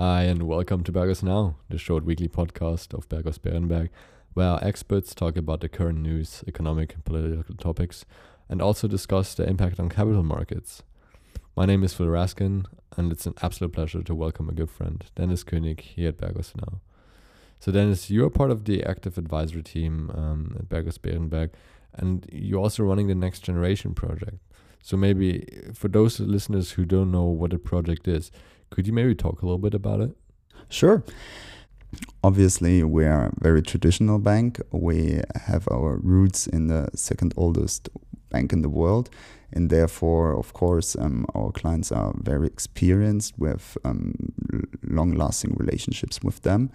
Hi, and welcome to Bergos Now, the short weekly podcast of Bergos Berenberg, where our experts talk about the current news, economic and political topics, and also discuss the impact on capital markets. My name is Phil Raskin, and it's an absolute pleasure to welcome a good friend, Dennis König, here at Bergos Now. So, Dennis, you are part of the active advisory team um, at Bergos Berenberg, and you're also running the Next Generation project. So, maybe for those listeners who don't know what the project is, could you maybe talk a little bit about it? Sure. Obviously, we are a very traditional bank. We have our roots in the second oldest bank in the world, and therefore, of course, um, our clients are very experienced. We have um, long lasting relationships with them.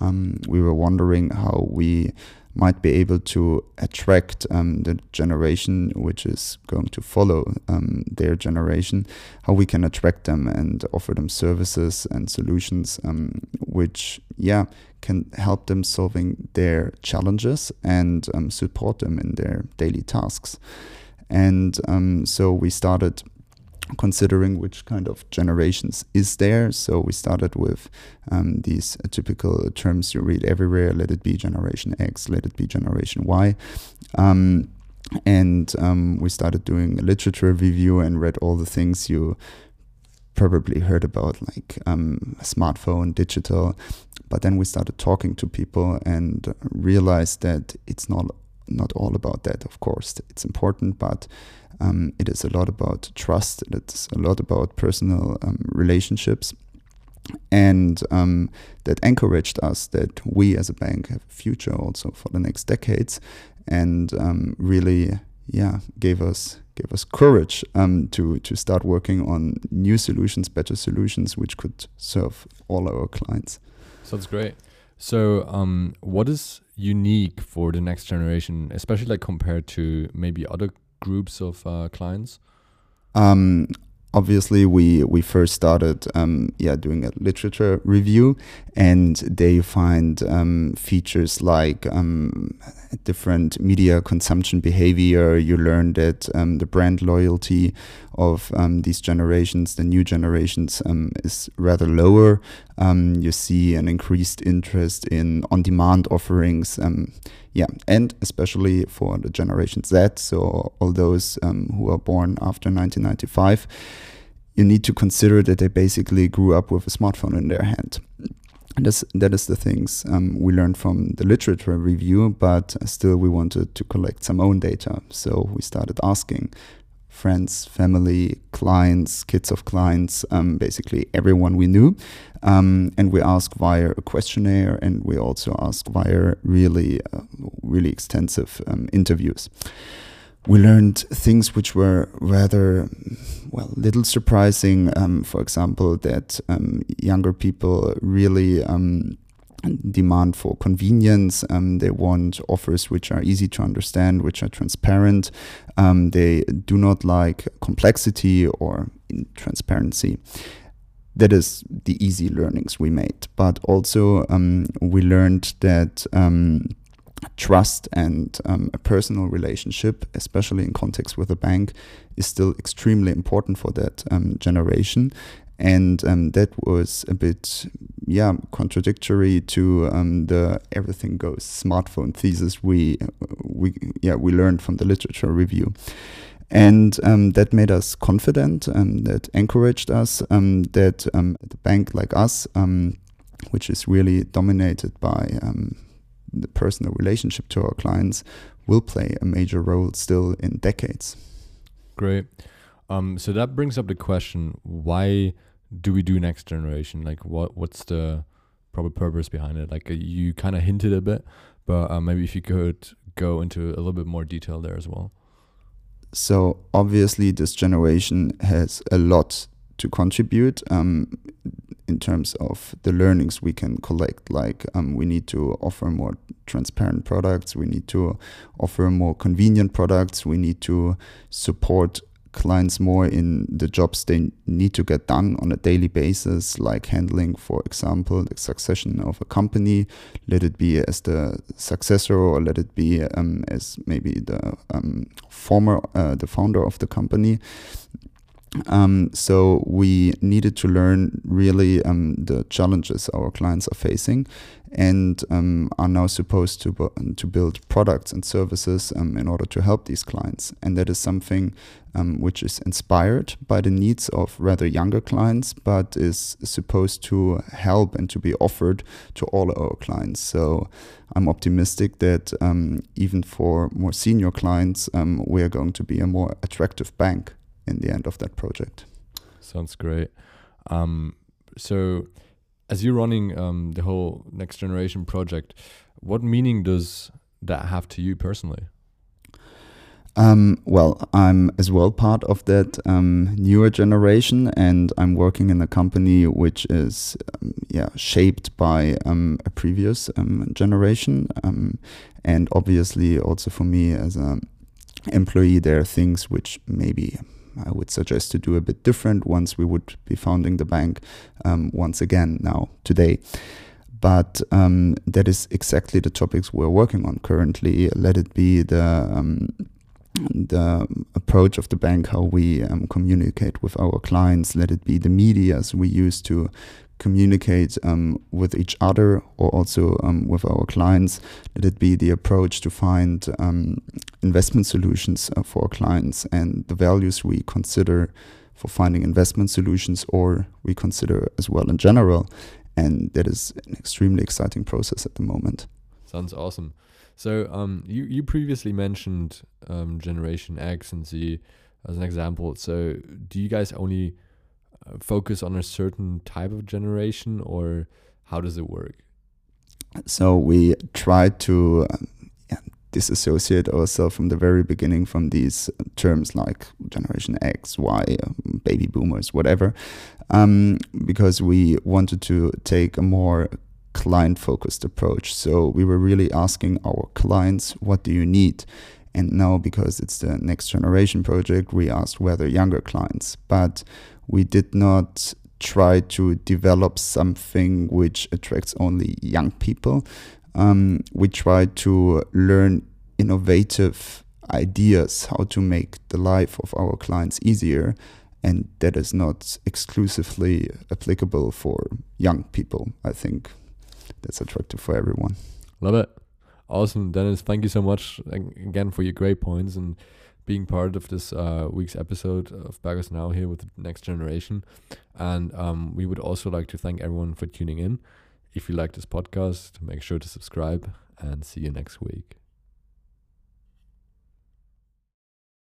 Um, we were wondering how we might be able to attract um, the generation which is going to follow um, their generation, how we can attract them and offer them services and solutions um, which, yeah, can help them solving their challenges and um, support them in their daily tasks. And um, so we started considering which kind of generations is there. So we started with um, these typical terms you read everywhere let it be generation X, let it be generation Y. Um, and um, we started doing a literature review and read all the things you probably heard about, like um, smartphone, digital. But then we started talking to people and realized that it's not not all about that. Of course, it's important, but um, it is a lot about trust. It's a lot about personal um, relationships. And um, that encouraged us that we as a bank have a future also for the next decades, and um, really, yeah, gave us gave us courage um, to to start working on new solutions, better solutions, which could serve all our clients. Sounds great. So, um, what is unique for the next generation, especially like compared to maybe other groups of uh, clients? Um, obviously we we first started um, yeah doing a literature review and they find um, features like um, different media consumption behavior. You learn that um, the brand loyalty of um, these generations the new generations um, is rather lower. You see an increased interest in on-demand offerings yeah and especially for the generation z so all those who are born after 1995 you need to consider that they basically grew up with a smartphone in their hand. And that's, that is the things um, we learned from the literature review, but still we wanted to collect some own data. So we started asking friends, family, clients, kids of clients, um, basically everyone we knew. Um, and we asked via a questionnaire and we also asked via really, uh, really extensive um, interviews we learned things which were rather, well, little surprising. Um, for example, that um, younger people really um, demand for convenience. Um, they want offers which are easy to understand, which are transparent. Um, they do not like complexity or transparency that is the easy learnings we made. But also, um, we learned that um, trust and um, a personal relationship, especially in context with a bank, is still extremely important for that um, generation. And um, that was a bit, yeah, contradictory to um, the everything goes smartphone thesis we, we, yeah, we learned from the literature review. And um, that made us confident and that encouraged us um, that um, the bank like us, um, which is really dominated by um, the personal relationship to our clients will play a major role still in decades. Great. Um, so that brings up the question: Why do we do next generation? Like, what what's the proper purpose behind it? Like, uh, you kind of hinted a bit, but uh, maybe if you could go into a little bit more detail there as well. So obviously, this generation has a lot to contribute. Um, in terms of the learnings we can collect. Like um, we need to offer more transparent products, we need to offer more convenient products, we need to support clients more in the jobs they need to get done on a daily basis, like handling, for example, the succession of a company. Let it be as the successor, or let it be um, as maybe the um, former, uh, the founder of the company Um, so we needed to learn really um, the challenges our clients are facing, and um, are now supposed to bu- to build products and services um, in order to help these clients. And that is something um, which is inspired by the needs of rather younger clients, but is supposed to help and to be offered to all our clients. So I'm optimistic that um, even for more senior clients, we are going to be a more attractive bank in the end of that project. Sounds great. Um, so, as you're running um, the whole next generation project, what meaning does that have to you personally? Um, well, I'm as well part of that um, newer generation, and I'm working in a company which is, um, yeah, shaped by um, a previous um, generation, um, and obviously also for me as an employee, there are things which maybe I would suggest to do a bit different once we would be founding the bank um, once again now today. But um, that is exactly the topics we're working on currently. Let it be the um, the approach of the bank, how we um, communicate with our clients. Let it be the medias we use to communicate um, with each other or also um, with our clients. Let it be the approach to find um, investment solutions uh, for our clients and the values we consider for finding investment solutions or we consider as well in general. And that is an extremely exciting process at the moment. Sounds awesome. So um, you you previously mentioned um, Generation X and Z as an example. So do you guys only focus on a certain type of generation, or how does it work? So we try to disassociate ourselves from the very beginning from these terms like Generation X, Y, baby boomers, whatever, um, because we wanted to take a more client focused approach. So we were really asking our clients, what do you need? And now, because it's the next generation project, we asked whether younger clients. But we did not try to develop something which attracts only young people. Um, we tried to learn innovative ideas how to make the life of our clients easier and that is not exclusively applicable for young people i think. That's attractive for everyone. Love it. Awesome dennis. Thank you so much again for your great points and being part of this uh, week's episode of Bergos Now here with the next generation. And um, we would also like to thank everyone for tuning in. If you like this podcast, make sure to subscribe and see you next week.